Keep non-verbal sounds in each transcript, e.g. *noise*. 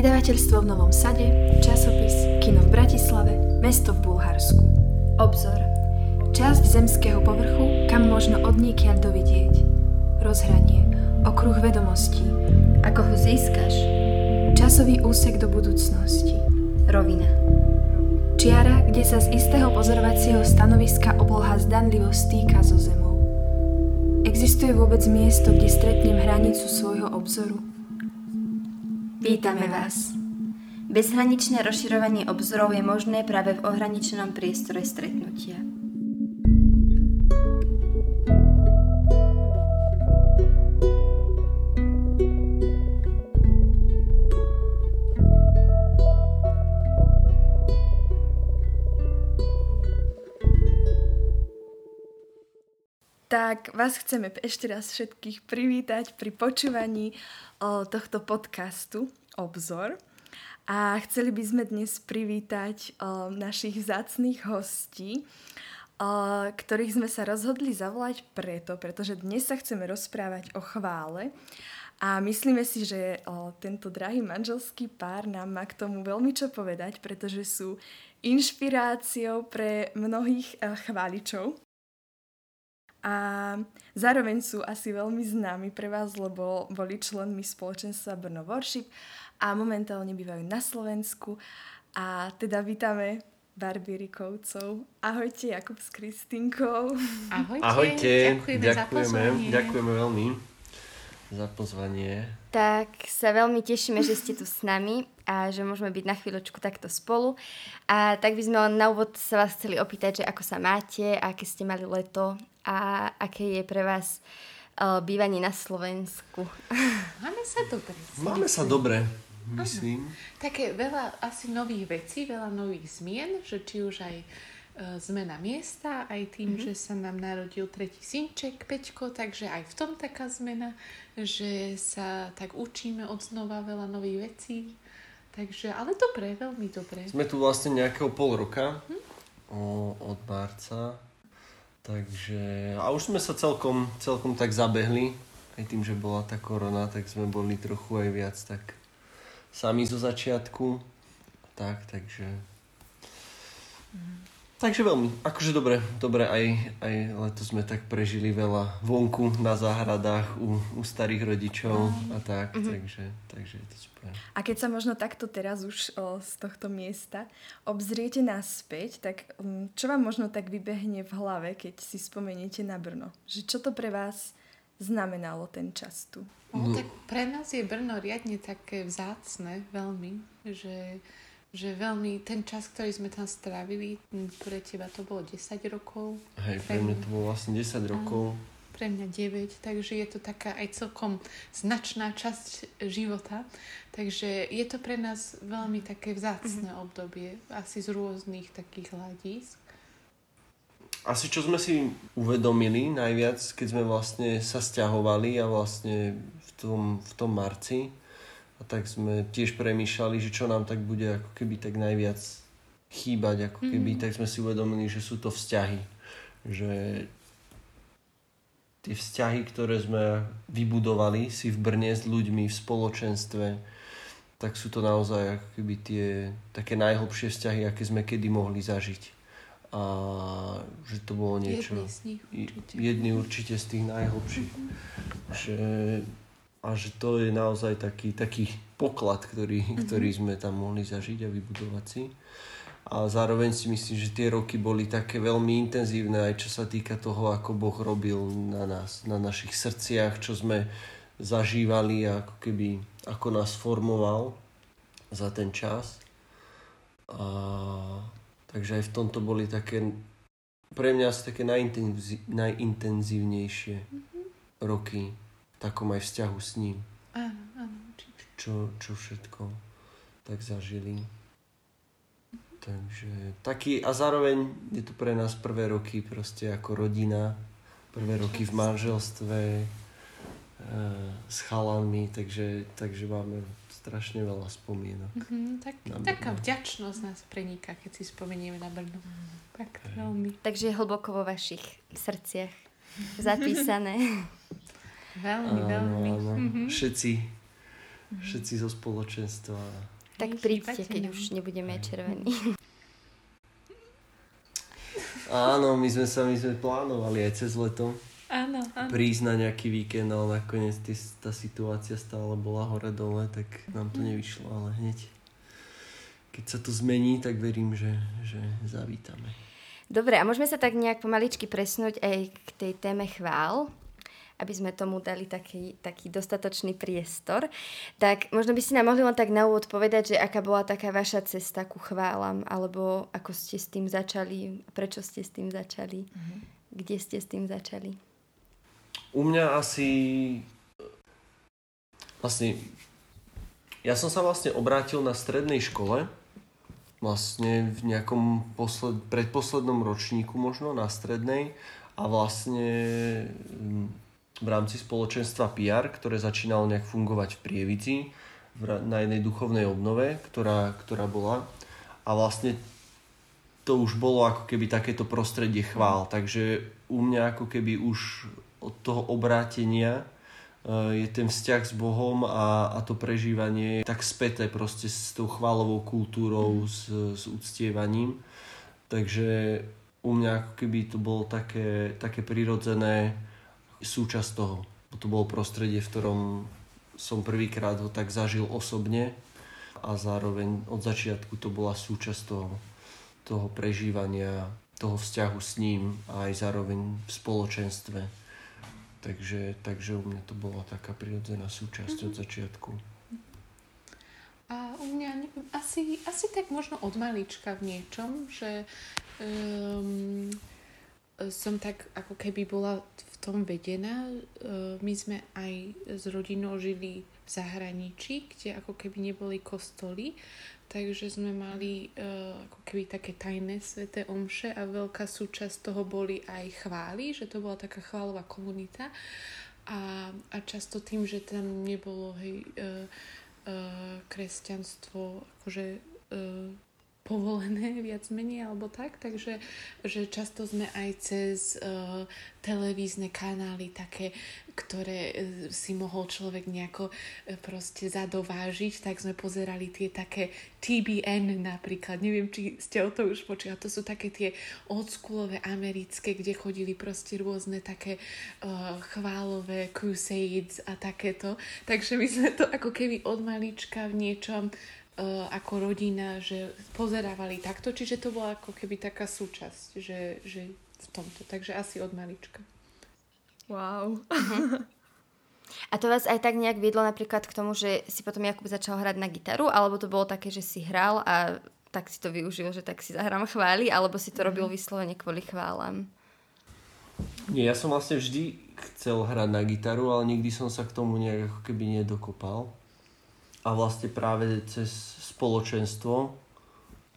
Vydavateľstvo v Novom Sade, časopis, kino v Bratislave, mesto v Bulharsku. Obzor. Časť zemského povrchu, kam možno odniekiaľ dovidieť. Rozhranie. Okruh vedomostí. Ako ho získaš? Časový úsek do budúcnosti. Rovina. Čiara, kde sa z istého pozorovacieho stanoviska obloha zdanlivo stýka so zemou. Existuje vôbec miesto, kde stretnem hranicu svojho? Vítame vás. Bezhraničné rozširovanie obzorov je možné práve v ohraničenom priestore stretnutia. Tak vás chceme ešte raz všetkých privítať pri počúvaní o, tohto podcastu Obzor. A chceli by sme dnes privítať o, našich vzácných hostí, o, ktorých sme sa rozhodli zavolať preto, pretože dnes sa chceme rozprávať o chvále. A myslíme si, že o, tento drahý manželský pár nám má k tomu veľmi čo povedať, pretože sú inšpiráciou pre mnohých chváličov a zároveň sú asi veľmi známi pre vás, lebo boli členmi spoločenstva Brno Worship a momentálne bývajú na Slovensku. A teda vítame Barbie Rikovcov. Ahojte, Jakub s Kristinkou. Ahojte, Ahojte. ďakujeme, ďakujeme, za ďakujeme veľmi za pozvanie. Tak sa veľmi tešíme, že ste tu s nami a že môžeme byť na chvíľočku takto spolu. A tak by sme len na úvod sa vás chceli opýtať, že ako sa máte, aké ste mali leto a aké je pre vás uh, bývanie na Slovensku. Máme sa dobre. Máme sa dobre, myslím. Také veľa asi nových vecí, veľa nových zmien, že či už aj uh, zmena miesta, aj tým, mm-hmm. že sa nám narodil tretí synček, Peťko, takže aj v tom taká zmena, že sa tak učíme od znova veľa nových vecí. Takže, ale dobre, veľmi dobre. Sme tu vlastne nejakého pol roka hm? o, od marca. Takže, a už sme sa celkom, celkom tak zabehli. Aj tým, že bola tá korona, tak sme boli trochu aj viac tak sami zo začiatku. Tak, takže... Takže veľmi, akože dobre, dobre, aj, aj leto sme tak prežili veľa vonku na záhradách u, u starých rodičov a tak, mm-hmm. takže, takže je to super. A keď sa možno takto teraz už o, z tohto miesta obzriete naspäť, tak um, čo vám možno tak vybehne v hlave, keď si spomeniete na Brno? Že čo to pre vás znamenalo ten čas tu? No, tak pre nás je Brno riadne také vzácne, veľmi, že že veľmi ten čas, ktorý sme tam strávili, pre teba to bolo 10 rokov. Hej, pre mňa to bolo vlastne 10 rokov. Pre mňa 9, takže je to taká aj celkom značná časť života. Takže je to pre nás veľmi také vzácne mm-hmm. obdobie, asi z rôznych takých hľadísk. Asi čo sme si uvedomili najviac, keď sme vlastne sa stiahovali a vlastne v tom, v tom marci, a tak sme tiež premýšľali, že čo nám tak bude ako keby tak najviac chýbať, ako keby, mm. tak sme si uvedomili, že sú to vzťahy. Že tie vzťahy, ktoré sme vybudovali si v Brne s ľuďmi v spoločenstve, tak sú to naozaj ako keby tie také najhlbšie vzťahy, aké sme kedy mohli zažiť. A že to bolo niečo... Jedný z nich určite. Jedný určite z tých najhlbších. Mm-hmm. Že a že to je naozaj taký, taký poklad, ktorý, mm-hmm. ktorý sme tam mohli zažiť a vybudovať si. A zároveň si myslím, že tie roky boli také veľmi intenzívne, aj čo sa týka toho, ako Boh robil na nás, na našich srdciach, čo sme zažívali a ako keby, ako nás formoval za ten čas. A, takže aj v tomto boli také, pre mňa asi také najintenzívnejšie mm-hmm. roky takom aj vzťahu s ním. Áno, áno, určite. Čo, čo všetko tak zažili. Takže taký, a zároveň je to pre nás prvé roky proste ako rodina, prvé roky v manželstve e, s chalanmi, takže, takže máme strašne veľa spomienok. Mm-hmm, tak, taká vďačnosť nás preniká, keď si spomenieme na Brno. Tak veľmi. Takže hlboko vo vašich srdciach zapísané. *laughs* Veľmi, áno, veľmi. Áno. Mm-hmm. Všetci, všetci zo spoločenstva. Tak príďte, keď už nebudeme červení. Áno, my sme sa my sme plánovali aj cez leto áno, áno. prísť na nejaký víkend, ale nakoniec tý, tá situácia stále bola hore dole, tak nám to nevyšlo, ale hneď keď sa to zmení, tak verím, že, že zavítame. Dobre, a môžeme sa tak nejak pomaličky presnúť aj k tej téme chvál, aby sme tomu dali taký, taký dostatočný priestor. Tak možno by ste nám mohli len tak na úvod povedať, že aká bola taká vaša cesta ku chválam, alebo ako ste s tým začali, prečo ste s tým začali, mm-hmm. kde ste s tým začali. U mňa asi... Vlastne... Ja som sa vlastne obrátil na strednej škole, vlastne v nejakom posled, predposlednom ročníku možno na strednej a vlastne mm, v rámci spoločenstva PR, ktoré začínalo nejak fungovať v Prievici na jednej duchovnej obnove, ktorá, ktorá bola. A vlastne to už bolo ako keby takéto prostredie chvál, takže u mňa ako keby už toho obrátenia e, je ten vzťah s Bohom a, a to prežívanie tak späté proste s tou chválovou kultúrou, s, s uctievaním. Takže u mňa ako keby to bolo také, také prirodzené súčasť toho. To bolo prostredie, v ktorom som prvýkrát ho tak zažil osobne a zároveň od začiatku to bola súčasť toho, toho prežívania, toho vzťahu s ním a aj zároveň v spoločenstve. Takže, takže u mňa to bola taká prirodzená súčasť mm-hmm. od mhm. začiatku. A u mňa, asi, asi tak možno od malička v niečom, že um, som tak ako keby bola v tom vedená. Uh, my sme aj s rodinou žili v zahraničí, kde ako keby neboli kostoly, takže sme mali uh, ako keby také tajné sveté omše a veľká súčasť toho boli aj chvály, že to bola taká chválová komunita. A, a často tým, že tam nebolo hej, uh, uh, kresťanstvo akože povolené *laughs* viac menej alebo tak, takže že často sme aj cez uh, televízne kanály také, ktoré uh, si mohol človek nejako uh, proste zadovážiť, tak sme pozerali tie také TBN napríklad, neviem, či ste o to už počuli, to sú také tie oldschoolové americké, kde chodili proste rôzne také uh, chválové crusades a takéto, takže my sme to ako keby od malička v niečom uh, ako rodina, že pozerávali takto, čiže to bola ako keby taká súčasť, že, že v tomto. Takže asi od malička. Wow. Uh-huh. A to vás aj tak nejak viedlo napríklad k tomu, že si potom Jakub začal hrať na gitaru, alebo to bolo také, že si hral a tak si to využil, že tak si zahrám chváli, alebo si to robil mhm. vyslovene kvôli chválam? Nie, ja som vlastne vždy chcel hrať na gitaru, ale nikdy som sa k tomu nejak ako keby nedokopal a vlastne práve cez spoločenstvo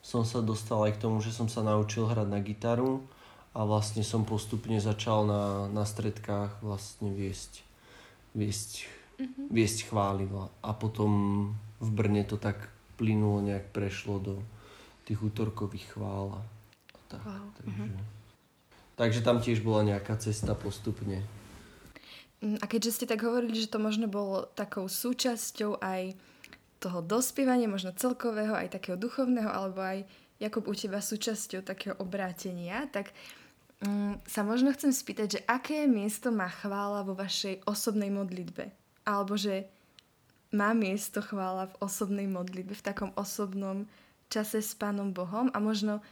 som sa dostal aj k tomu, že som sa naučil hrať na gitaru a vlastne som postupne začal na, na stredkách vlastne viesť, viesť, mm-hmm. viesť chvály a potom v Brne to tak plynulo, nejak prešlo do tých útorkových chvál a tak. Wow. Takže, mm-hmm. takže tam tiež bola nejaká cesta postupne. Mm, a keďže ste tak hovorili, že to možno bolo takou súčasťou aj toho dospievania, možno celkového, aj takého duchovného, alebo aj Jakub u teba súčasťou takého obrátenia, tak um, sa možno chcem spýtať, že aké miesto má chvála vo vašej osobnej modlitbe? Alebo že má miesto chvála v osobnej modlitbe, v takom osobnom čase s Pánom Bohom a možno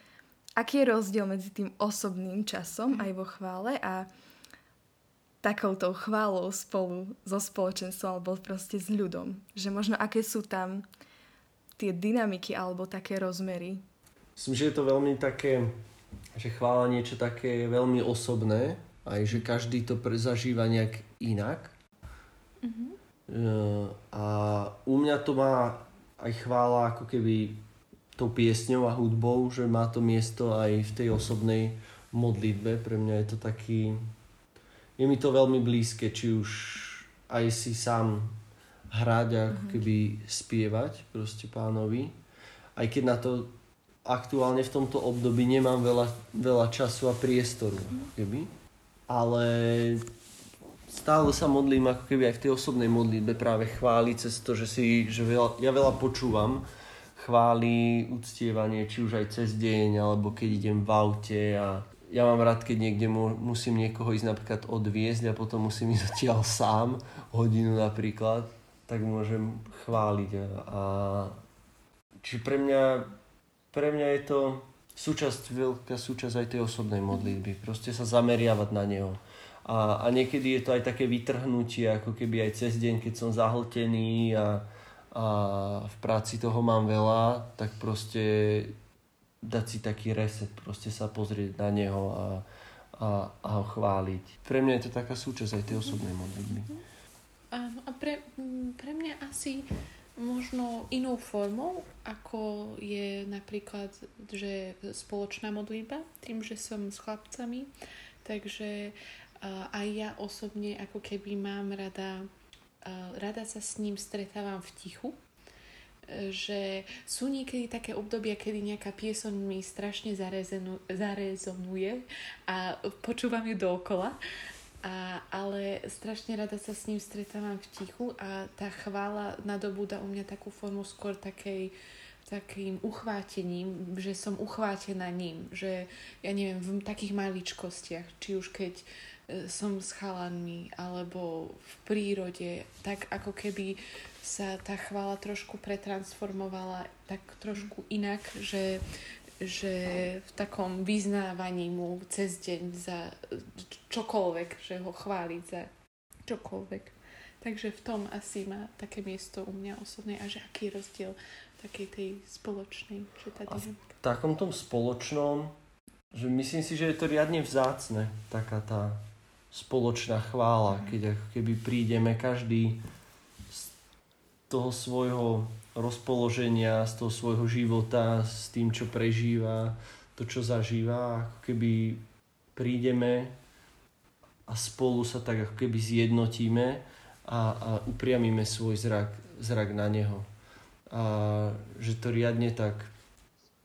aký je rozdiel medzi tým osobným časom aj vo chvále a takouto chválou spolu so spoločenstvom alebo proste s ľudom. Že možno aké sú tam tie dynamiky alebo také rozmery. Myslím, že je to veľmi také, že chvála niečo také veľmi osobné, aj že každý to zažíva nejak inak. Mm-hmm. A u mňa to má aj chvála ako keby tou piesňou a hudbou, že má to miesto aj v tej osobnej modlitbe. Pre mňa je to taký, je mi to veľmi blízke, či už aj si sám hrať a ako mhm. keby spievať proste pánovi. Aj keď na to aktuálne v tomto období nemám veľa, veľa času a priestoru, mhm. keby. Ale stále sa modlím ako keby aj v tej osobnej modlitbe práve chváli cez to, že, si, že veľa, ja veľa počúvam chváli, uctievanie, či už aj cez deň, alebo keď idem v aute a ja mám rád, keď niekde mu, musím niekoho ísť napríklad odviezť a potom musím ísť odtiaľ sám, hodinu napríklad, tak môžem chváliť. A či pre mňa, pre mňa je to súčasť, veľká súčasť aj tej osobnej modlitby. Proste sa zameriavať na neho. A, a niekedy je to aj také vytrhnutie, ako keby aj cez deň, keď som zahltený a, a v práci toho mám veľa, tak proste dať si taký reset, proste sa pozrieť na neho a, a, a ho chváliť. Pre mňa je to taká súčasť aj tej osobnej modlitby. Áno, a pre, pre mňa asi možno inou formou, ako je napríklad, že spoločná modlitba, tým, že som s chlapcami, takže aj ja osobne ako keby mám rada, rada sa s ním stretávam v tichu, že sú niekedy také obdobia, kedy nejaká piesoň mi strašne zarezonuje a počúvam ju dookola. A, ale strašne rada sa s ním stretávam v tichu a tá chvála nadobúda u mňa takú formu skôr takej, takým uchvátením, že som uchvátená ním, že ja neviem, v takých maličkostiach, či už keď e, som s chalanmi alebo v prírode, tak ako keby sa tá chvála trošku pretransformovala tak trošku inak, že, že v takom vyznávaní mu cez deň za čokoľvek, že ho chváliť za čokoľvek. Takže v tom asi má také miesto u mňa osobne a že aký je rozdiel takej tej spoločnej. Že tá a v takom tom spoločnom, že myslím si, že je to riadne vzácne, taká tá spoločná chvála, mhm. keď keby prídeme každý toho svojho rozpoloženia, z toho svojho života, s tým, čo prežíva, to, čo zažíva, ako keby prídeme a spolu sa tak ako keby zjednotíme a, a upriamíme svoj zrak, zrak na neho. A že to riadne tak,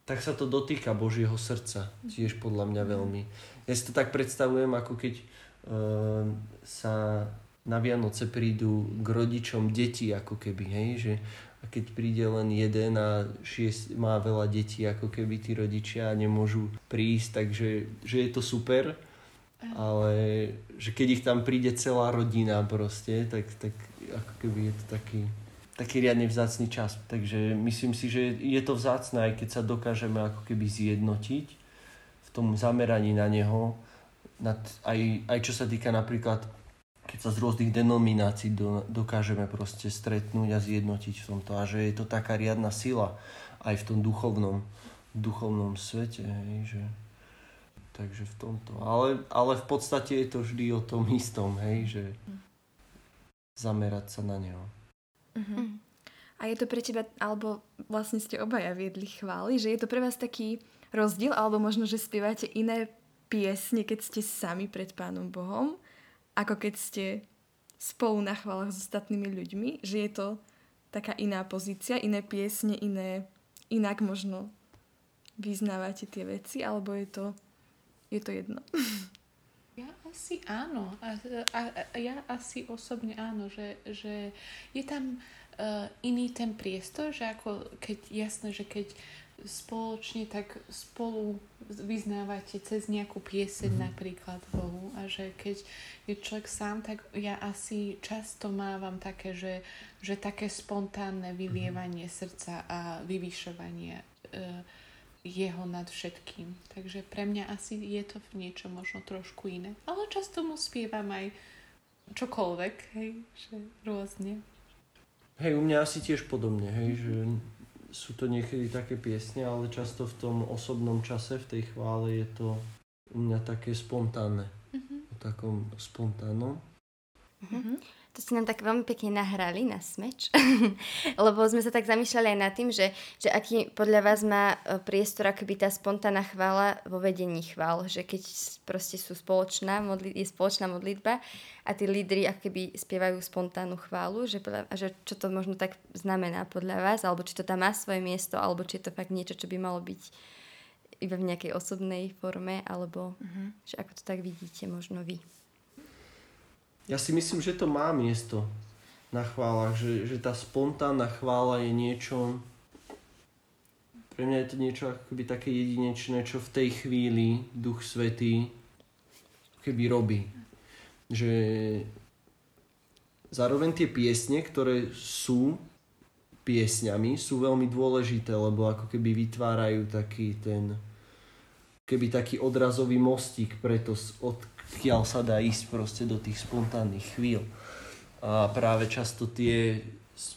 tak sa to dotýka Božieho srdca, tiež podľa mňa veľmi. Ja si to tak predstavujem, ako keď uh, sa na Vianoce prídu k rodičom deti ako keby, hej, že a keď príde len jeden a šiest, má veľa detí ako keby tí rodičia nemôžu prísť, takže že je to super, ale že keď ich tam príde celá rodina proste, tak, tak ako keby je to taký, taký riadne vzácný čas. Takže myslím si, že je to vzácne, aj keď sa dokážeme ako keby zjednotiť v tom zameraní na neho, nad, aj, aj čo sa týka napríklad keď sa z rôznych denominácií do, dokážeme proste stretnúť a zjednotiť v tomto. A že je to taká riadna sila aj v tom duchovnom, duchovnom svete. Hej, že, takže v tomto. Ale, ale v podstate je to vždy o tom istom, hej, že zamerať sa na neho. Uh-huh. A je to pre teba, alebo vlastne ste obaja viedli chvály, že je to pre vás taký rozdiel, alebo možno, že spievate iné piesne, keď ste sami pred Pánom Bohom, ako keď ste spolu na chválach s ostatnými ľuďmi, že je to taká iná pozícia, iné piesne, iné, inak možno vyznávate tie veci, alebo je to, je to jedno? Ja asi áno. A, a, a ja asi osobne áno, že, že je tam uh, iný ten priestor, že ako keď, jasné, že keď spoločne tak spolu vyznávate cez nejakú pieseň mm-hmm. napríklad Bohu a že keď je človek sám, tak ja asi často mávam také, že, že také spontánne vylievanie mm-hmm. srdca a vyvyšovanie e, jeho nad všetkým. Takže pre mňa asi je to v niečo možno trošku iné. Ale často mu spievam aj čokoľvek, hej, že rôzne. Hej, u mňa asi tiež podobne, hej, že sú to niekedy také piesne, ale často v tom osobnom čase, v tej chvále je to u mňa také spontánne. Mm-hmm. O takom spontánnom. Mm-hmm. To ste nám tak veľmi pekne nahrali na smeč, *laughs* lebo sme sa tak zamýšľali aj nad tým, že, že aký podľa vás má e, priestor akoby tá spontánna chvála vo vedení chvál, že keď proste sú spoločná, modli, je spoločná modlitba a tí lídry akoby spievajú spontánnu chválu, že, že čo to možno tak znamená podľa vás, alebo či to tam má svoje miesto, alebo či je to fakt niečo, čo by malo byť iba v nejakej osobnej forme, alebo uh-huh. že ako to tak vidíte možno vy. Ja si myslím, že to má miesto na chválach, že, že tá spontánna chvála je niečo, pre mňa je to niečo ako keby také jedinečné, čo v tej chvíli Duch Svetý keby robí. Že zároveň tie piesne, ktoré sú piesňami, sú veľmi dôležité, lebo ako keby vytvárajú taký ten keby taký odrazový mostík preto odkiaľ sa dá ísť proste do tých spontánnych chvíľ. A práve často tie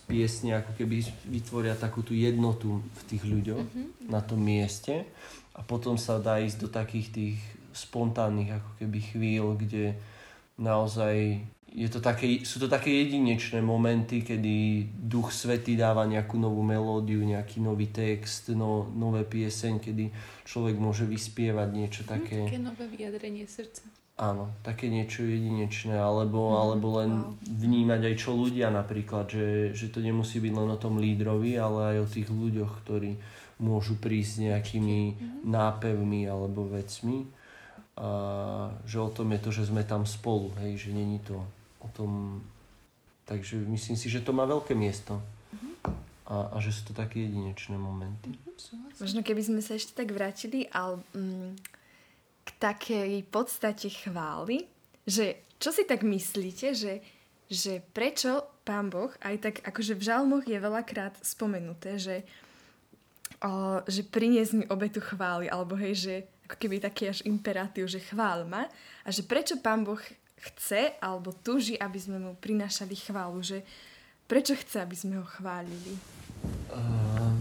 piesne ako keby vytvoria takú tú jednotu v tých ľuďoch mm-hmm. na tom mieste a potom sa dá ísť do takých tých spontánnych ako keby chvíľ, kde naozaj je to také, sú to také jedinečné momenty, kedy Duch Svetý dáva nejakú novú melódiu, nejaký nový text, no, nové pieseň, kedy človek môže vyspievať niečo mhm, také... Také nové vyjadrenie srdca. Áno, také niečo jedinečné, alebo, mm, alebo len wow. vnímať aj čo ľudia napríklad, že, že to nemusí byť len o tom lídrovi, ale aj o tých ľuďoch, ktorí môžu prísť nejakými mm-hmm. nápevmi alebo vecmi. A že o tom je to, že sme tam spolu, hej, že není to o tom... Takže myslím si, že to má veľké miesto. Mm-hmm. A, a že sú to také jedinečné momenty. Mm-hmm. Možno keby sme sa ešte tak vrátili, ale... Mm, k takej podstate chvály, že čo si tak myslíte, že, že prečo Pán Boh, aj tak akože v žalmoch je veľakrát spomenuté, že, o, že prinies mi obetu chvály, alebo hej, že ako keby taký až imperatív, že chvál ma a že prečo Pán Boh chce alebo túži, aby sme mu prinášali chválu, že prečo chce, aby sme ho chválili? Uh,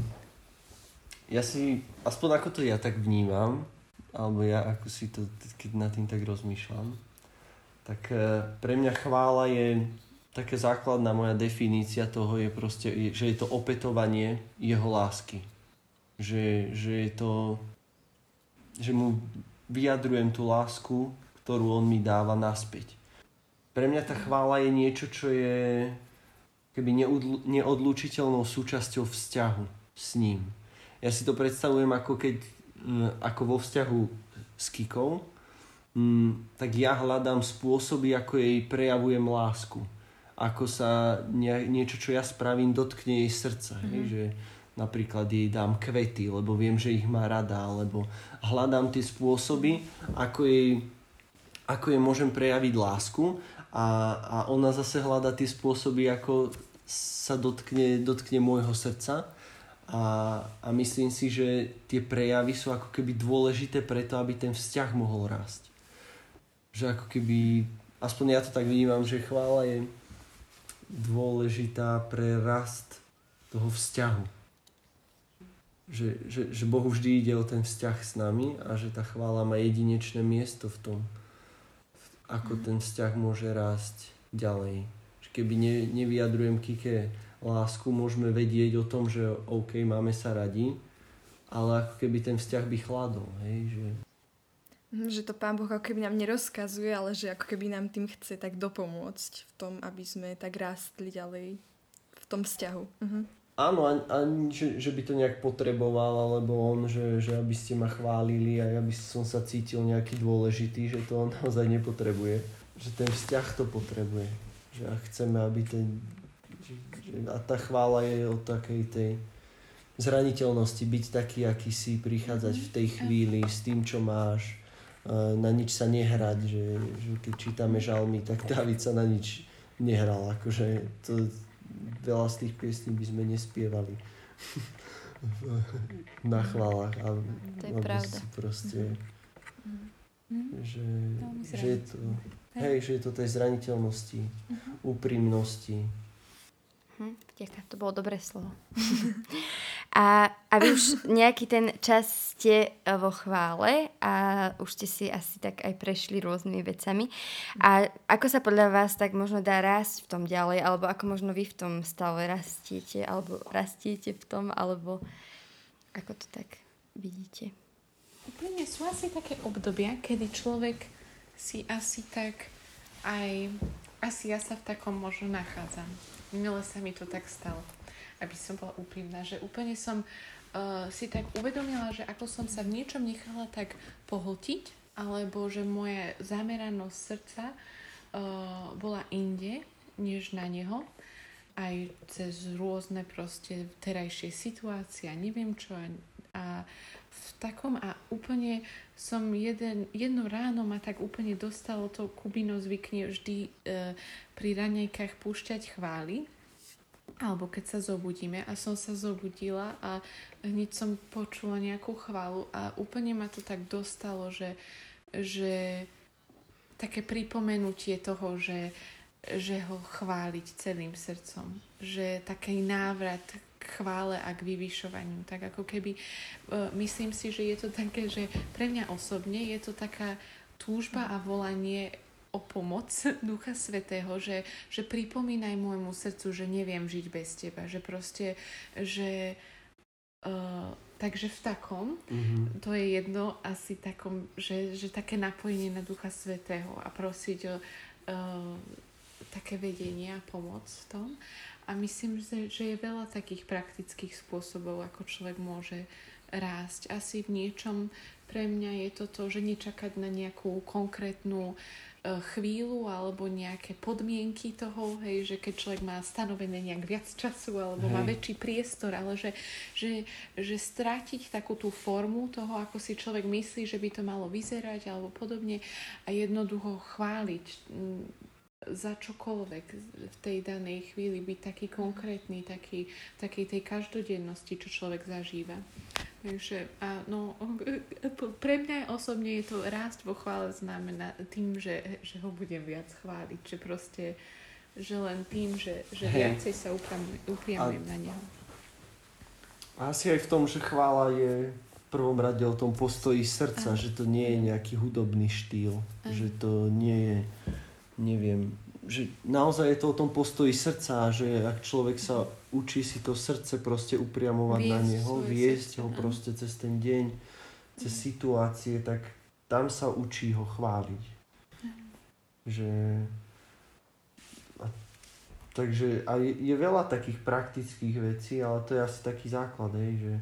ja si, aspoň ako to ja tak vnímam, alebo ja ako si to, keď nad tým tak rozmýšľam, tak e, pre mňa chvála je taká základná moja definícia toho je proste, že je to opetovanie jeho lásky. Že, že je to, že mu vyjadrujem tú lásku, ktorú on mi dáva naspäť. Pre mňa tá chvála je niečo, čo je keby neodlučiteľnou súčasťou vzťahu s ním. Ja si to predstavujem ako keď ako vo vzťahu s Kikou, tak ja hľadám spôsoby, ako jej prejavujem lásku. Ako sa nie, niečo, čo ja spravím, dotkne jej srdca. Mm-hmm. Hej, že napríklad jej dám kvety, lebo viem, že ich má rada, alebo hľadám tie spôsoby, ako jej, ako jej môžem prejaviť lásku a, a ona zase hľada tie spôsoby, ako sa dotkne, dotkne môjho srdca a, a myslím si, že tie prejavy sú ako keby dôležité preto, aby ten vzťah mohol rásť. Že ako keby, aspoň ja to tak vnímam, že chvála je dôležitá pre rast toho vzťahu. Že, že, že Bohu vždy ide o ten vzťah s nami a že tá chvála má jedinečné miesto v tom, ako ten vzťah môže rásť ďalej. Keby ne, nevyjadrujem Kike lásku môžeme vedieť o tom, že OK, máme sa radi, ale ako keby ten vzťah by chladol, hej, že... Mhm, že to Pán Boh ako keby nám nerozkazuje, ale že ako keby nám tým chce tak dopomôcť v tom, aby sme tak rástli ďalej v tom vzťahu. Uh-huh. Áno, a, a že, že by to nejak potreboval, alebo on, že, že aby ste ma chválili a aby som sa cítil nejaký dôležitý, že to on naozaj nepotrebuje. Že ten vzťah to potrebuje. Že ak chceme, aby ten a tá chvála je o takej tej zraniteľnosti, byť taký, aký si, prichádzať v tej chvíli s tým, čo máš, na nič sa nehrať, že, že keď čítame žalmy, tak David sa na nič nehral, akože to, veľa z tých piesní by sme nespievali *laughs* na chválach. A, to je pravda. Proste, mm-hmm. že, že, je to, hej, že je to tej zraniteľnosti, mm-hmm. úprimnosti, Hm, vďaka, to bolo dobré slovo. *laughs* a, a vy už nejaký ten čas ste e, vo chvále a už ste si asi tak aj prešli rôznymi vecami. A ako sa podľa vás tak možno dá rásť v tom ďalej, alebo ako možno vy v tom stave rastiete, alebo rastiete v tom, alebo ako to tak vidíte? Úplne sú asi také obdobia, kedy človek si asi tak aj, asi ja sa v takom možno nachádzam Minule sa mi to tak stalo, aby som bola úprimná, že úplne som uh, si tak uvedomila, že ako som sa v niečom nechala tak pohltiť, alebo že moje zameranosť srdca uh, bola inde, než na neho. Aj cez rôzne proste terajšie situácie a neviem čo a, v takom a úplne som jeden, jedno ráno ma tak úplne dostalo to, Kubino zvykne vždy e, pri ranejkách púšťať chvály. Alebo keď sa zobudíme. A som sa zobudila a hneď som počula nejakú chválu. A úplne ma to tak dostalo, že, že také pripomenutie toho, že že ho chváliť celým srdcom. Že taký návrat chvále a k vyvyšovaniu. Tak ako keby, uh, myslím si, že je to také, že pre mňa osobne je to taká túžba a volanie o pomoc *laughs* Ducha Svetého, že, že pripomínaj môjmu srdcu, že neviem žiť bez teba, že proste, že uh, takže v takom, mm-hmm. to je jedno asi takom, že, že také napojenie na Ducha Svetého a prosiť o uh, také vedenie a pomoc v tom. A myslím, že, je veľa takých praktických spôsobov, ako človek môže rásť. Asi v niečom pre mňa je to to, že nečakať na nejakú konkrétnu e, chvíľu alebo nejaké podmienky toho, hej, že keď človek má stanovené nejak viac času alebo hej. má väčší priestor, ale že, že, že strátiť takú tú formu toho, ako si človek myslí, že by to malo vyzerať alebo podobne a jednoducho chváliť za čokoľvek v tej danej chvíli byť taký konkrétny, taký, takej tej každodennosti, čo človek zažíva. Takže a no, *laughs* pre mňa osobne je to rásť vo chvále znamená tým, že, že ho budem viac chváliť, že proste že len tým, že, že viacej sa upriamujem na neho. Asi aj v tom, že chvála je v prvom rade o tom postoji srdca, a. že to nie je nejaký hudobný štýl, a. že to nie je neviem, že naozaj je to o tom postoji srdca, že ak človek sa učí si to srdce proste upriamovať viesť na neho, viesť srdce, ho proste cez ten deň, cez mm. situácie, tak tam sa učí ho chváliť. Mm. Že... A, takže a je, je veľa takých praktických vecí, ale to je asi taký základ, hej, že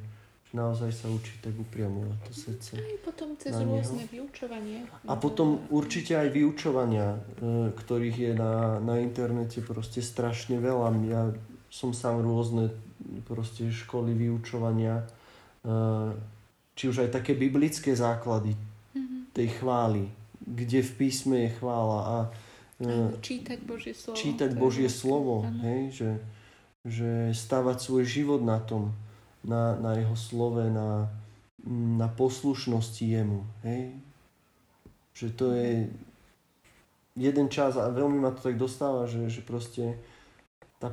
naozaj sa učí tak upriamovať to srdce. Aj potom cez rôzne vyučovanie. A potom určite aj vyučovania, e, ktorých je na, na internete proste strašne veľa. Ja som sám rôzne proste školy vyučovania, e, či už aj také biblické základy mm-hmm. tej chvály, kde v písme je chvála a e, čítať Božie slovo. Čítať Božie slovo, hej, že, že stavať svoj život na tom na, na jeho slove, na, na poslušnosti jemu. Hej? Že to je jeden čas a veľmi ma to tak dostáva, že, že proste tá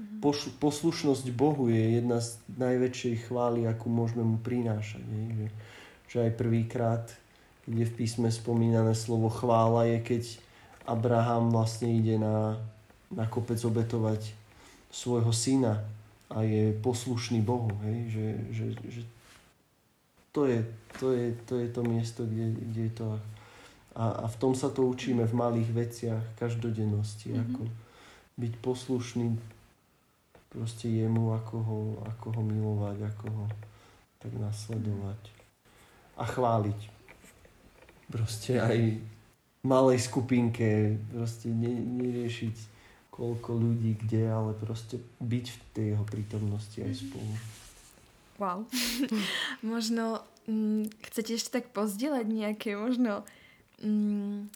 mhm. poš, poslušnosť Bohu je jedna z najväčšej chvály, akú môžeme mu prinášať. Hej? Že, že aj prvýkrát, keď je v písme spomínané slovo chvála, je keď Abraham vlastne ide na, na kopec obetovať svojho syna a je poslušný Bohu, hej? Že, že, že to, je, to, je, to je to miesto, kde, kde je to a, a v tom sa to učíme v malých veciach každodennosti, mm-hmm. ako byť poslušný proste jemu, ako ho, ako ho milovať, ako ho tak nasledovať a chváliť. Proste aj malej skupinke, proste neriešiť koľko ľudí kde, ale proste byť v tej jeho prítomnosti aj spolu. Wow. *laughs* *laughs* možno mm, chcete ešte tak pozdieľať nejaké možno mm,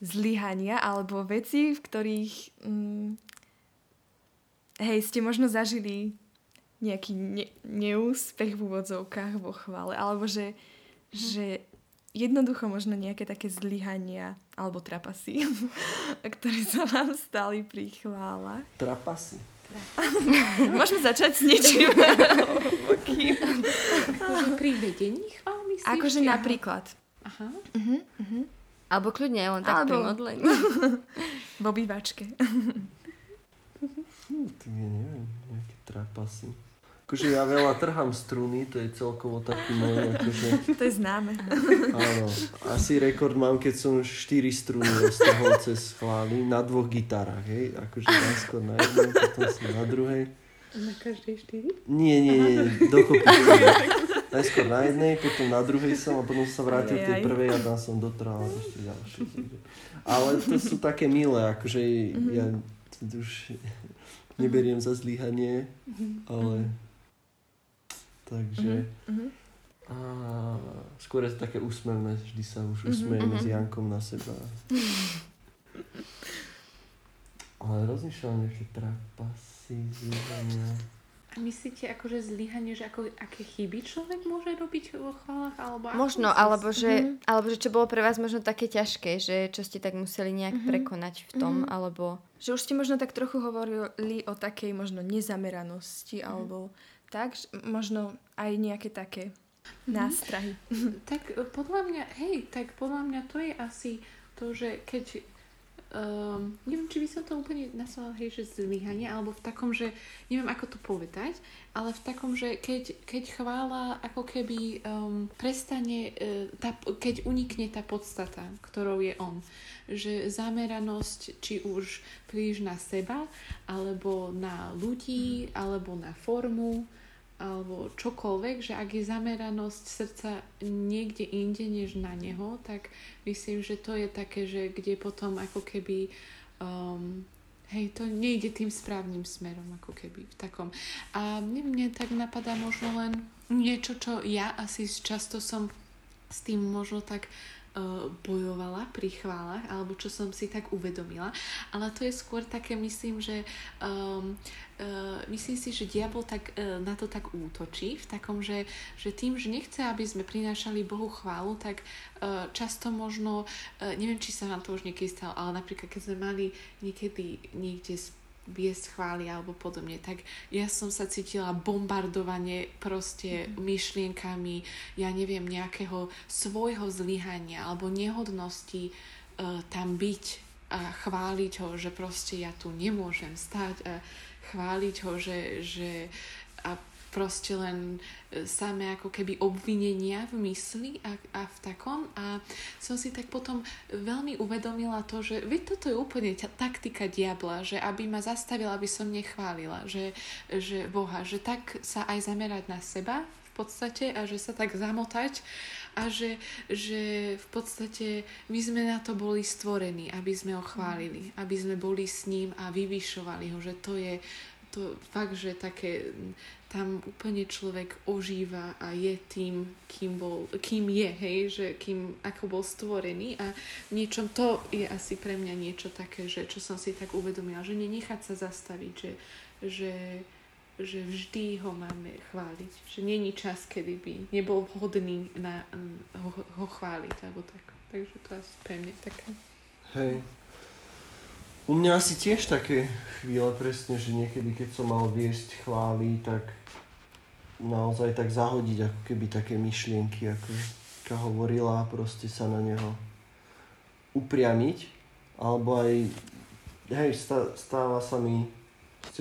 zlyhania alebo veci, v ktorých mm, hej, ste možno zažili nejaký ne- neúspech v úvodzovkách vo chvále, alebo že, mm. že jednoducho možno nejaké také zlyhania alebo trapasy, *laughs* ktoré sa vám stali pri chvála. Trapasy. *laughs* Môžeme začať s niečím. pri vedení chvál myslíš? Akože napríklad. Aha. Uh-huh, uh-huh. Alebo kľudne len tak Alebo... pri modlení. v obývačke. To je neviem, nejaké trapasy. Akože ja veľa trhám struny, to je celkovo taký môj, akože... To je známe. Áno, asi rekord mám, keď som 4 struny roztrhol cez chvály na dvoch gitarách, hej, akože najskôr na jednej, potom som na druhej. Na každej 4? Nie, nie, nie, dokopy. najskôr na jednej, potom na druhej som a potom som sa vrátil k tej prvej a tam som dotrhal ešte ďalšie. Ale to sú také milé, akože ja to už neberiem za zlyhanie, ale takže Mhm. a skôr je to také úsmevné, vždy sa už usmejeme s Jankom na seba. *laughs* Ale rozmýšľam nejaké trapasy, zlyhania. A myslíte akože zlyhanie, že ako, aké chyby človek môže robiť vo chválach? Alebo Možno, alebo že, alebo že čo bolo pre vás možno také ťažké, že čo ste tak museli nejak prekonať v tom, alebo... Že už ste možno tak trochu hovorili o takej možno nezameranosti alebo tak, možno aj nejaké také nástrahy. *laughs* Tak e, podľa mňa, hej, tak podľa mňa to je asi to, že keď um, neviem, či by som to úplne nazvala, hej, že zlyhanie, alebo v takom, že neviem, ako to povedať, ale v takom, že keď, keď chvála ako keby um, prestane, uh, tá, keď unikne tá podstata, ktorou je on. Že zameranosť, či už príliš na seba, alebo na ľudí, alebo na formu, alebo čokoľvek, že ak je zameranosť srdca niekde inde než na neho, tak myslím, že to je také, že kde potom ako keby um, hej, to nejde tým správnym smerom, ako keby v takom. A mne, mne tak napadá možno len niečo, čo ja asi často som s tým možno tak bojovala pri chválach, alebo čo som si tak uvedomila. Ale to je skôr také, myslím, že um, uh, myslím si, že diabol tak, uh, na to tak útočí, v takom, že, že tým, že nechce, aby sme prinášali Bohu chválu, tak uh, často možno, uh, neviem, či sa vám to už niekedy stalo, ale napríklad, keď sme mali niekedy niekde viesť chvály alebo podobne, tak ja som sa cítila bombardovanie proste myšlienkami, ja neviem, nejakého svojho zlyhania alebo nehodnosti uh, tam byť a chváliť ho, že proste ja tu nemôžem stať a chváliť ho, že, že proste len e, samé ako keby obvinenia v mysli a, a v takom. A som si tak potom veľmi uvedomila to, že veď toto je úplne ta- taktika diabla, že aby ma zastavila, aby som nechválila, že, že Boha, že tak sa aj zamerať na seba v podstate a že sa tak zamotať a že, že v podstate my sme na to boli stvorení, aby sme ho chválili, aby sme boli s ním a vyvyšovali ho, že to je to fakt, že také tam úplne človek ožíva a je tým, kým, bol, kým je, hej, že kým, ako bol stvorený a niečom to je asi pre mňa niečo také, že čo som si tak uvedomila, že nenechať sa zastaviť, že, že, že vždy ho máme chváliť, že není čas, kedy by nebol vhodný na ho, ho chváliť, alebo tak. Takže to asi pre mňa také. Hej. U mňa asi tiež také chvíle presne, že niekedy keď som mal viesť chvály, tak naozaj tak zahodiť ako keby také myšlienky, ako Ka hovorila, proste sa na neho upriamiť, alebo aj, hej, stá, stáva sa mi,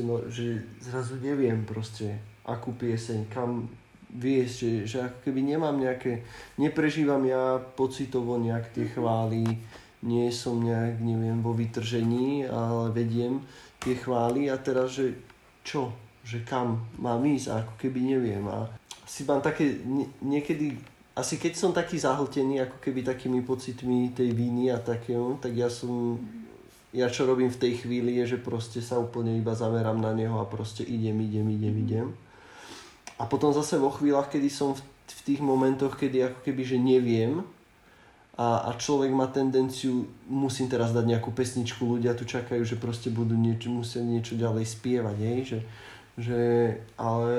no, že zrazu neviem proste, akú pieseň, kam viesť, že, že ako keby nemám nejaké, neprežívam ja pocitovo nejak tie chvály, nie som nejak, neviem, vo vytržení, ale vediem tie chvály a teraz, že čo, že kam mám ísť? Ako keby neviem. A si mám také nie, niekedy, asi keď som taký zahltený ako keby takými pocitmi tej víny a takého, tak ja som, ja čo robím v tej chvíli je, že proste sa úplne iba zamerám na neho a proste idem, idem, idem, idem. A potom zase vo chvíľach, kedy som v, v tých momentoch, kedy ako keby, že neviem, a, a človek má tendenciu, musím teraz dať nejakú pesničku, ľudia tu čakajú, že proste budú niečo, musia niečo ďalej spievať, hej? Že, že, ale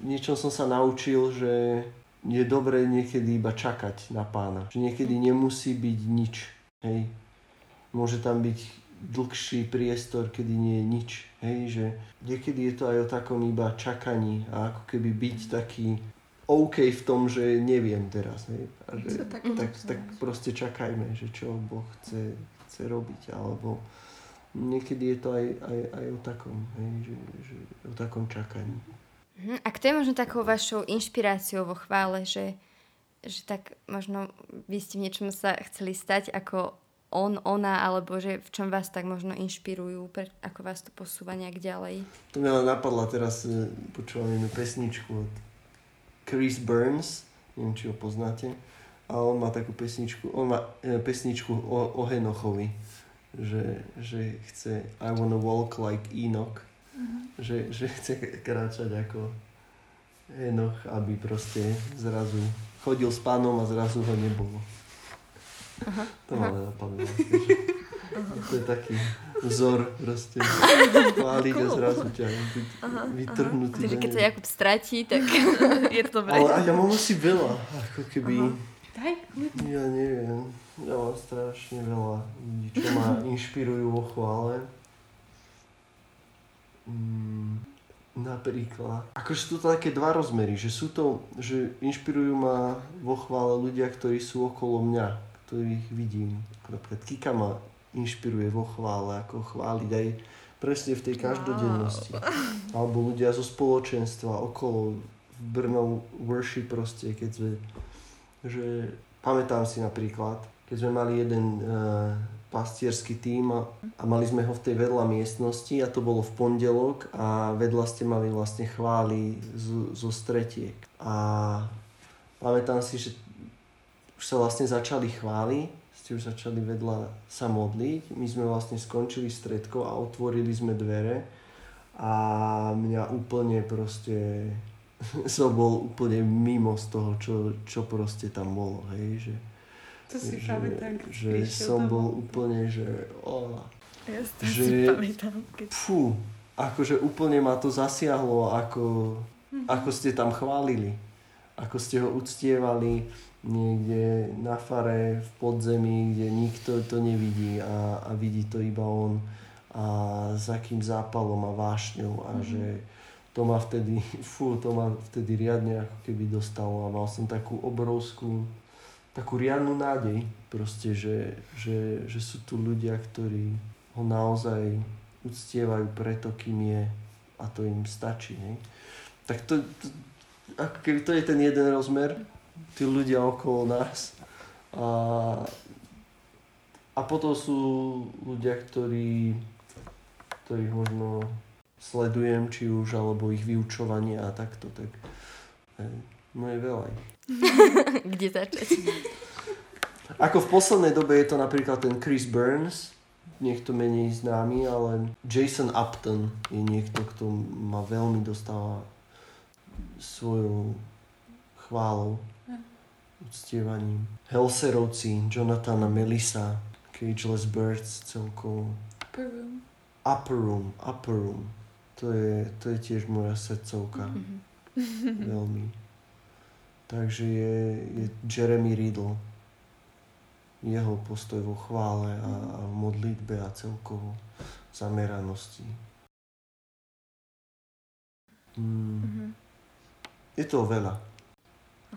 niečom som sa naučil, že je dobré niekedy iba čakať na pána. Že niekedy nemusí byť nič, hej? Môže tam byť dlhší priestor, kedy nie je nič, hej? Že niekedy je to aj o takom iba čakaní a ako keby byť taký OK v tom, že neviem teraz. Hej? A že, tak tak, tak proste čakajme, že čo Boh chce, chce robiť. Alebo niekedy je to aj, aj, aj o takom, hej? Že, že o takom čakaní. Mhm. A kto je možno takou vašou inšpiráciou vo chvále, že, že tak možno vy ste v niečom sa chceli stať ako on, ona, alebo že v čom vás tak možno inšpirujú, pre, ako vás to posúva nejak ďalej. To mňa napadla teraz, e, počúvam jednu pesničku od Chris Burns, neviem, či ho poznáte. A on má takú pesničku, on má e, pesničku o, o Henochovi, že, že chce I wanna walk like Enoch, mm-hmm. že, že chce kráčať ako Henoch, aby proste zrazu chodil s pánom a zrazu ho nebolo. Aha, to ma napadlo. *laughs* To je taký vzor proste. *laughs* Chváliť a zrazu ťa vytrhnutý. Takže keď sa Jakub stratí, tak *laughs* je to dobré. Ale ja mám asi veľa, ako keby... Aha Daj, Ja neviem. Ja mám strašne veľa ľudí, čo ma *laughs* inšpirujú vo chvále. Mm, napríklad. Akože sú to také dva rozmery, že sú to, že inšpirujú ma vo chvále ľudia, ktorí sú okolo mňa, ktorých vidím. Napríklad Kika ma inšpiruje vo chvále, ako chváliť aj presne v tej každodennosti. Wow. *laughs* Alebo ľudia zo spoločenstva okolo v Brno worship proste, keď sme že pamätám si napríklad, keď sme mali jeden uh, pastierský tím a, a mali sme ho v tej vedľa miestnosti a to bolo v pondelok a vedľa ste mali vlastne chvály z, zo stretiek. A pamätám si, že už sa vlastne začali chvály, ste už začali vedľa sa modliť. My sme vlastne skončili stredko a otvorili sme dvere a mňa úplne proste *laughs* som bol úplne mimo z toho, čo, čo proste tam bolo, hej, že, to si že, pamätám, že som bol úplne, že oh, ja že, si pamätám. Keď... Fú, akože úplne ma to zasiahlo, ako, mm-hmm. ako ste tam chválili, ako ste ho uctievali niekde na fare v podzemí, kde nikto to nevidí a, a vidí to iba on a s akým zápalom a vášňou a mm-hmm. že to ma vtedy, *laughs* fú, to ma vtedy riadne ako keby dostalo a mal som takú obrovskú, takú riadnu nádej proste, že, že, že sú tu ľudia, ktorí ho naozaj uctievajú preto, kým je a to im stačí, hej. Tak to, to, ako keby to je ten jeden rozmer, tí ľudia okolo nás a, a potom sú ľudia, ktorí, ktorí možno sledujem, či už, alebo ich vyučovanie a takto, tak no je veľa. *laughs* Kde začať? Ako v poslednej dobe je to napríklad ten Chris Burns, niekto menej známy, ale Jason Upton je niekto, kto ma veľmi dostáva svojou chválou, uctievaním. Helserovci, Jonathan a Melissa, Cageless Birds celkovo. Upper Room. Upper Room, Upper Room to je, to je tiež moja srdcovka. Mm-hmm. *laughs* Veľmi. Takže je, je Jeremy Riddle. Jeho postoj vo chvále a, a v modlitbe a celkovo zameranosti. Mm. Mm-hmm. Je to veľa.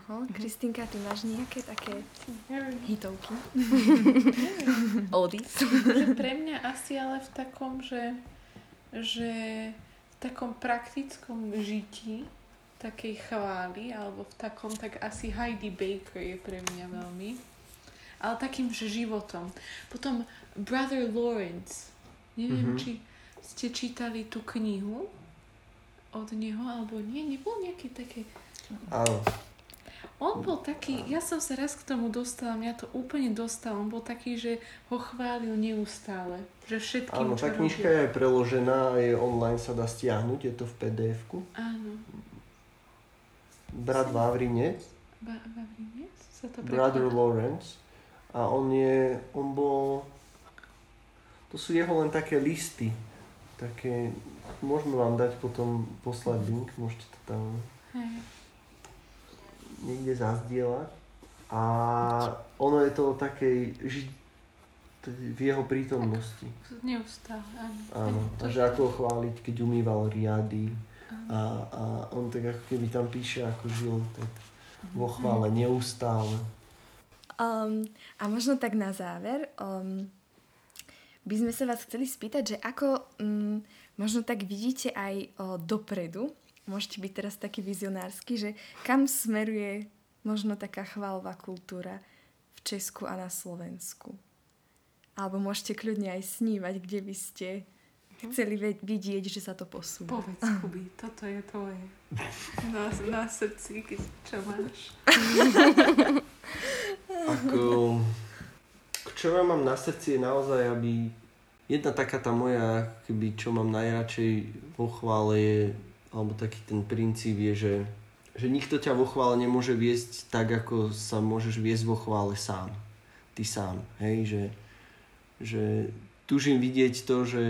Aha, Kristinka, ty máš nejaké také hitovky? *laughs* Oldies. Pre mňa asi ale v takom, že, že takom praktickom žití, takej chvály, alebo v takom, tak asi Heidi Baker je pre mňa veľmi. Ale takým, že životom. Potom Brother Lawrence. Neviem, mm-hmm. či ste čítali tú knihu od neho, alebo nie, nebol nejaký také... Áno. On bol taký, ja som sa raz k tomu dostala, mňa to úplne dostalo, on bol taký, že ho chválil neustále, že všetkým, Áno, tá knižka je preložená, je online, sa dá stiahnuť, je to v pdf-ku. Áno. Brat Vavrinec. Ba- Vavrinec? Sa to Brother Lawrence. A on je, on bol, to sú jeho len také listy, také, môžeme vám dať potom poslať link, môžete to tam... Hej niekde zazdieľať. A ono je to také ži- v jeho prítomnosti. Neustále, áno. Áno, a že ako chváliť, keď umýval riady. A, a on tak ako keby tam píše, ako žil tak vo chvále neustále. Um, a možno tak na záver, um, by sme sa vás chceli spýtať, že ako um, možno tak vidíte aj o, dopredu, môžete byť teraz taký vizionársky, že kam smeruje možno taká chválová kultúra v Česku a na Slovensku. Alebo môžete kľudne aj snívať, kde by ste chceli vidieť, že sa to posúva. Povedz, *laughs* Kuby, toto je tvoje. Na, na srdci, čo máš. Ako, čo ja mám na srdci je naozaj, aby jedna taká tá moja, keby, čo mám najradšej vo chvále je, alebo taký ten princíp je, že, že nikto ťa vo chvále nemôže viesť tak, ako sa môžeš viesť vo chvále sám. Ty sám, hej, že, že tužím vidieť to, že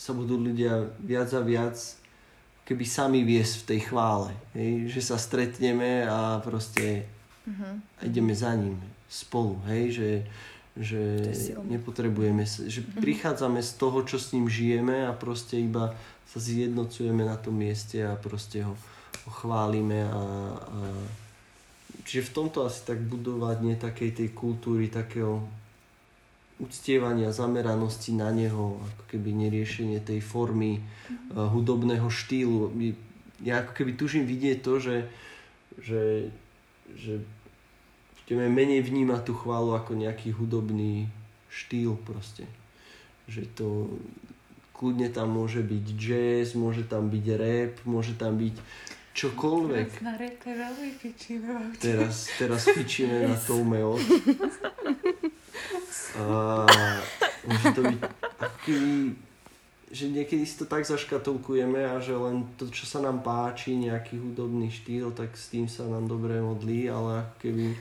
sa budú ľudia viac a viac keby sami viesť v tej chvále. Hej? Že sa stretneme a proste uh-huh. ideme za ním spolu. Hej? Že, že nepotrebujeme, že uh-huh. prichádzame z toho, čo s ním žijeme a proste iba sa zjednocujeme na tom mieste a proste ho, ho chválime a, a čiže v tomto asi tak budovať nie takej tej kultúry, takého uctievania, zameranosti na neho, ako keby neriešenie tej formy mm-hmm. uh, hudobného štýlu. Ja ako keby tužím vidieť to, že, že, že budeme menej vnímať tú chválu ako nejaký hudobný štýl proste. Že to kľudne tam môže byť jazz, môže tam byť rap, môže tam byť čokoľvek. Teraz na repe veľmi fičíme. Teraz, teraz fičíme na Tome A môže to byť aký, že niekedy si to tak zaškatulkujeme a že len to, čo sa nám páči, nejaký hudobný štýl, tak s tým sa nám dobre modlí, ale keby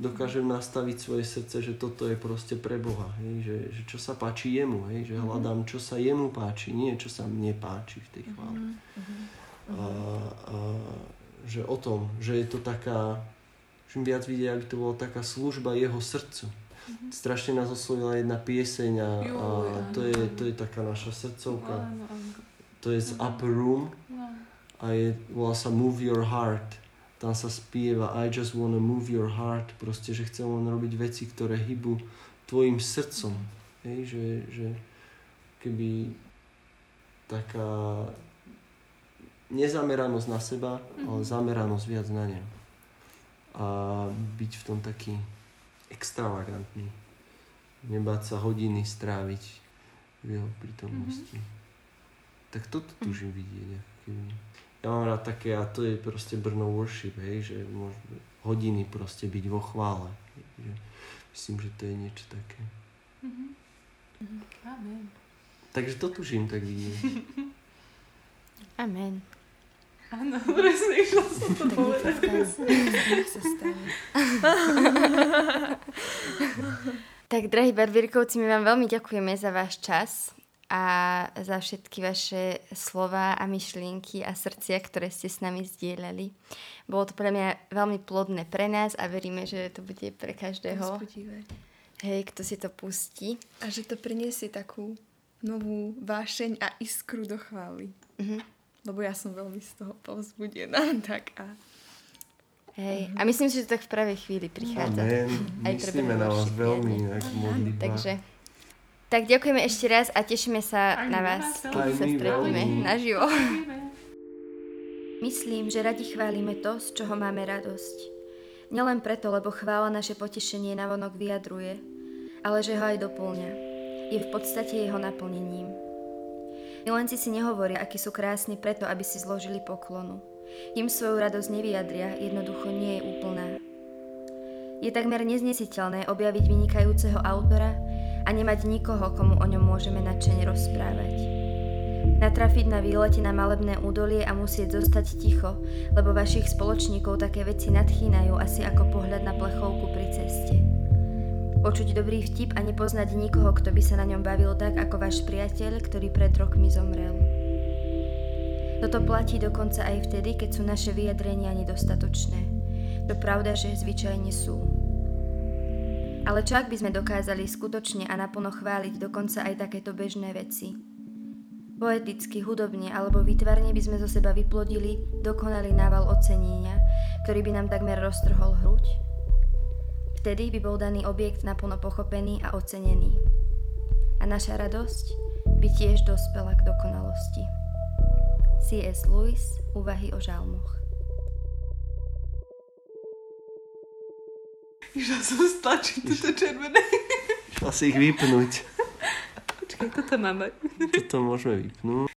dokážem nastaviť svoje srdce, že toto je proste pre Boha, hej? Že, že čo sa páči jemu, hej? že mhm. hľadám, čo sa jemu páči, nie čo sa mne páči v tej chvále. Mm-hmm. A, a že o tom, že je to taká, že viac vidieť, aby to bola taká služba jeho srdcu. Mm-hmm. Strašne nás oslovila jedna pieseň a, a to, je, to je taká naša srdcovka. To je z mhm. Upper Room a je, volá sa Move Your Heart. Tam sa spieva I just wanna move your heart. Proste, že chcem len robiť veci, ktoré hybu tvojim srdcom. Hej, že, že keby taká nezameranosť na seba, ale zameranosť viac na ne. A byť v tom taký extravagantný. Nebáť sa hodiny stráviť v jeho prítomnosti. Mm-hmm. Tak toto tužím vidieť. Ja mám rád také, a to je proste Brno worship, hej, že môžeme hodiny proste byť vo chvále. Že myslím, že to je niečo také. Mm-hmm. Amen. Takže to tužím tak vidieť. Amen. Áno, presne, išla som to povedať. tak, *laughs* drahí barvírkovci, my vám veľmi ďakujeme za váš čas a za všetky vaše slova a myšlienky a srdcia, ktoré ste s nami zdieľali. Bolo to pre mňa veľmi plodné pre nás a veríme, že to bude pre každého. Hej, kto si to pustí. A že to priniesie takú novú vášeň a iskru do chvály. Mm-hmm lebo ja som veľmi z toho povzbudená. *laughs* Tak a... Hej, a myslím si, že to tak v pravej chvíli prichádza. Amen. Aj Myslíme na vás veľmi, ak modlitba. Takže, tak ďakujeme ešte raz a tešíme sa Aj na vás, keď sa stretneme naživo. Myslím, že radi chválime to, z čoho máme radosť. Nielen preto, lebo chvála naše potešenie navonok vyjadruje, ale že ho aj doplňa. Je v podstate jeho naplnením. Milenci si nehovoria, akí sú krásni preto, aby si zložili poklonu. Im svoju radosť nevyjadria, jednoducho nie je úplná. Je takmer neznesiteľné objaviť vynikajúceho autora a nemať nikoho, komu o ňom môžeme nadšene rozprávať. Natrafiť na výlete na malebné údolie a musieť zostať ticho, lebo vašich spoločníkov také veci nadchýnajú asi ako pohľad na plechovku pri ceste. Počuť dobrý vtip a nepoznať nikoho, kto by sa na ňom bavil tak ako váš priateľ, ktorý pred rokmi zomrel. Toto platí dokonca aj vtedy, keď sú naše vyjadrenia nedostatočné. To pravda, že zvyčajne sú. Ale čo ak by sme dokázali skutočne a naplno chváliť dokonca aj takéto bežné veci? Poeticky, hudobne alebo výtvarne by sme zo seba vyplodili dokonalý nával ocenenia, ktorý by nám takmer roztrhol hruď? Vtedy by bol daný objekt naplno pochopený a ocenený. A naša radosť by tiež dospela k dokonalosti. C.S. Lewis, Úvahy o žalmoch. Išla som stlačiť toto červené. Išla si ich vypnúť. Počkaj, toto máme. Toto môžeme vypnúť.